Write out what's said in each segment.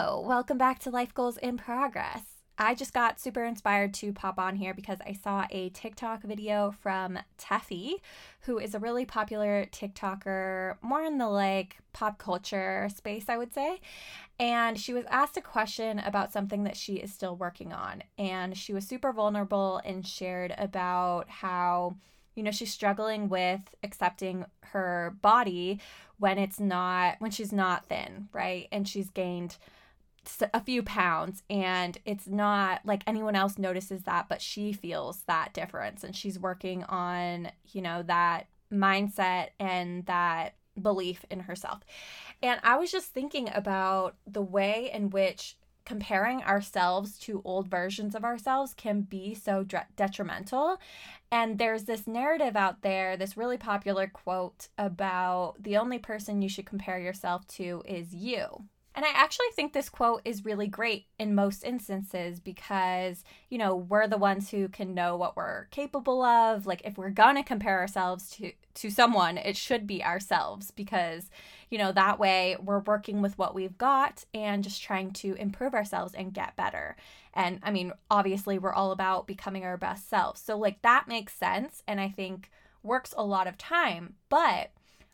Welcome back to Life Goals in Progress. I just got super inspired to pop on here because I saw a TikTok video from Tefi, who is a really popular TikToker, more in the like pop culture space, I would say. And she was asked a question about something that she is still working on. And she was super vulnerable and shared about how you know she's struggling with accepting her body when it's not when she's not thin right and she's gained a few pounds and it's not like anyone else notices that but she feels that difference and she's working on you know that mindset and that belief in herself and i was just thinking about the way in which comparing ourselves to old versions of ourselves can be so detrimental. And there's this narrative out there, this really popular quote about the only person you should compare yourself to is you. And I actually think this quote is really great in most instances because, you know, we're the ones who can know what we're capable of. Like if we're going to compare ourselves to to someone, it should be ourselves because, you know, that way we're working with what we've got and just trying to improve ourselves and get better. And I mean, obviously we're all about becoming our best selves. So like that makes sense and I think works a lot of time. But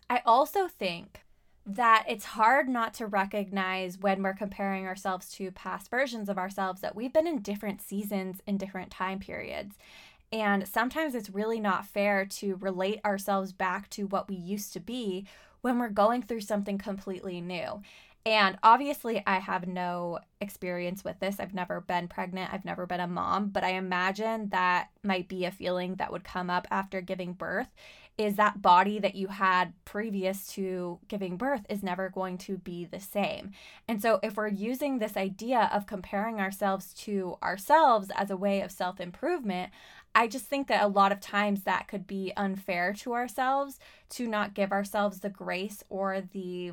I also think that it's hard not to recognize when we're comparing ourselves to past versions of ourselves that we've been in different seasons in different time periods. And sometimes it's really not fair to relate ourselves back to what we used to be when we're going through something completely new. And obviously, I have no experience with this. I've never been pregnant, I've never been a mom, but I imagine that might be a feeling that would come up after giving birth is that body that you had previous to giving birth is never going to be the same. And so, if we're using this idea of comparing ourselves to ourselves as a way of self improvement, I just think that a lot of times that could be unfair to ourselves to not give ourselves the grace or the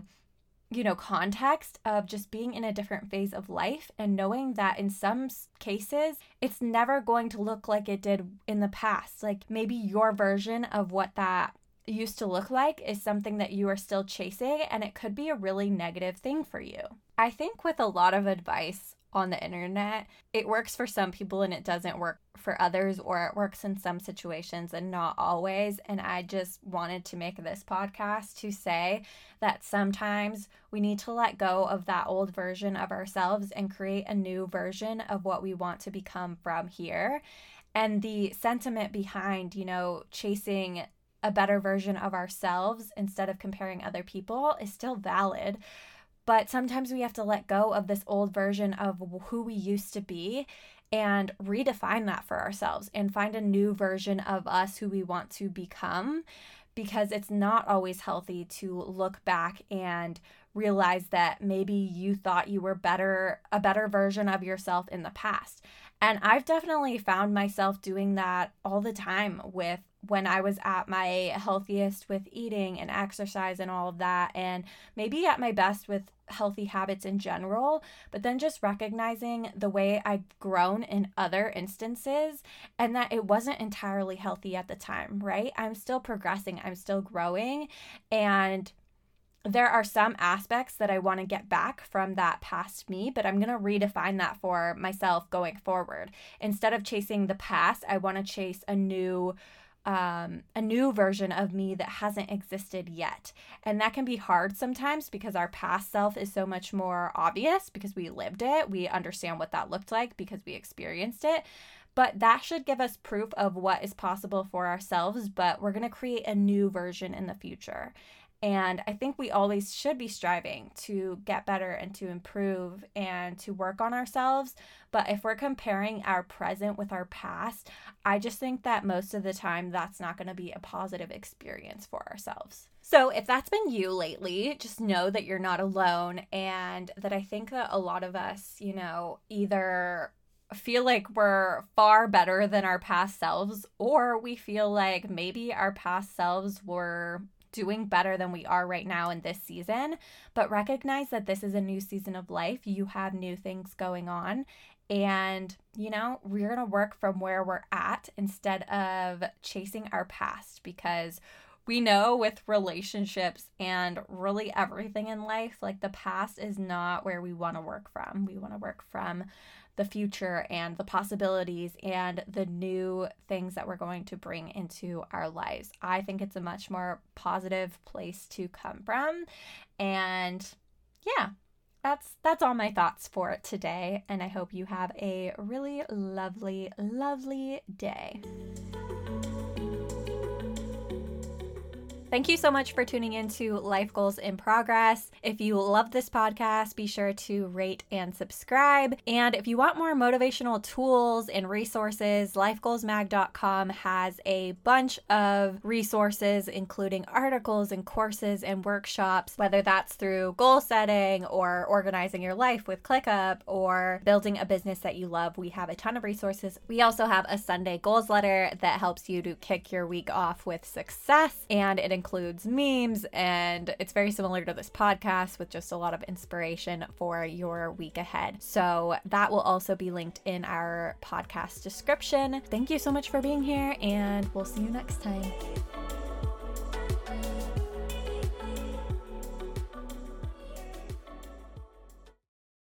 you know, context of just being in a different phase of life and knowing that in some cases, it's never going to look like it did in the past. Like maybe your version of what that used to look like is something that you are still chasing, and it could be a really negative thing for you. I think with a lot of advice on the internet, it works for some people and it doesn't work for others, or it works in some situations and not always. And I just wanted to make this podcast to say that sometimes we need to let go of that old version of ourselves and create a new version of what we want to become from here. And the sentiment behind, you know, chasing a better version of ourselves instead of comparing other people is still valid. But sometimes we have to let go of this old version of who we used to be and redefine that for ourselves and find a new version of us who we want to become because it's not always healthy to look back and realize that maybe you thought you were better a better version of yourself in the past. And I've definitely found myself doing that all the time with when I was at my healthiest with eating and exercise and all of that, and maybe at my best with healthy habits in general, but then just recognizing the way I'd grown in other instances and that it wasn't entirely healthy at the time, right? I'm still progressing, I'm still growing, and there are some aspects that I want to get back from that past me, but I'm going to redefine that for myself going forward. Instead of chasing the past, I want to chase a new um, a new version of me that hasn't existed yet. And that can be hard sometimes because our past self is so much more obvious because we lived it. We understand what that looked like because we experienced it. But that should give us proof of what is possible for ourselves. But we're going to create a new version in the future. And I think we always should be striving to get better and to improve and to work on ourselves. But if we're comparing our present with our past, I just think that most of the time that's not going to be a positive experience for ourselves. So, if that's been you lately, just know that you're not alone and that I think that a lot of us, you know, either feel like we're far better than our past selves, or we feel like maybe our past selves were doing better than we are right now in this season, but recognize that this is a new season of life. You have new things going on. And, you know, we're going to work from where we're at instead of chasing our past because we know with relationships and really everything in life, like the past is not where we want to work from. We want to work from the future and the possibilities and the new things that we're going to bring into our lives. I think it's a much more positive place to come from. And yeah, that's that's all my thoughts for today and I hope you have a really lovely lovely day. Thank you so much for tuning in to Life Goals in Progress. If you love this podcast, be sure to rate and subscribe. And if you want more motivational tools and resources, lifegoalsmag.com has a bunch of resources, including articles and courses and workshops, whether that's through goal setting or organizing your life with ClickUp or building a business that you love. We have a ton of resources. We also have a Sunday Goalsletter that helps you to kick your week off with success, and it includes memes, and it's very similar to this podcast with just a lot of inspiration for your week ahead. So that will also be linked in our podcast description. Thank you so much for being here, and we'll see you next time.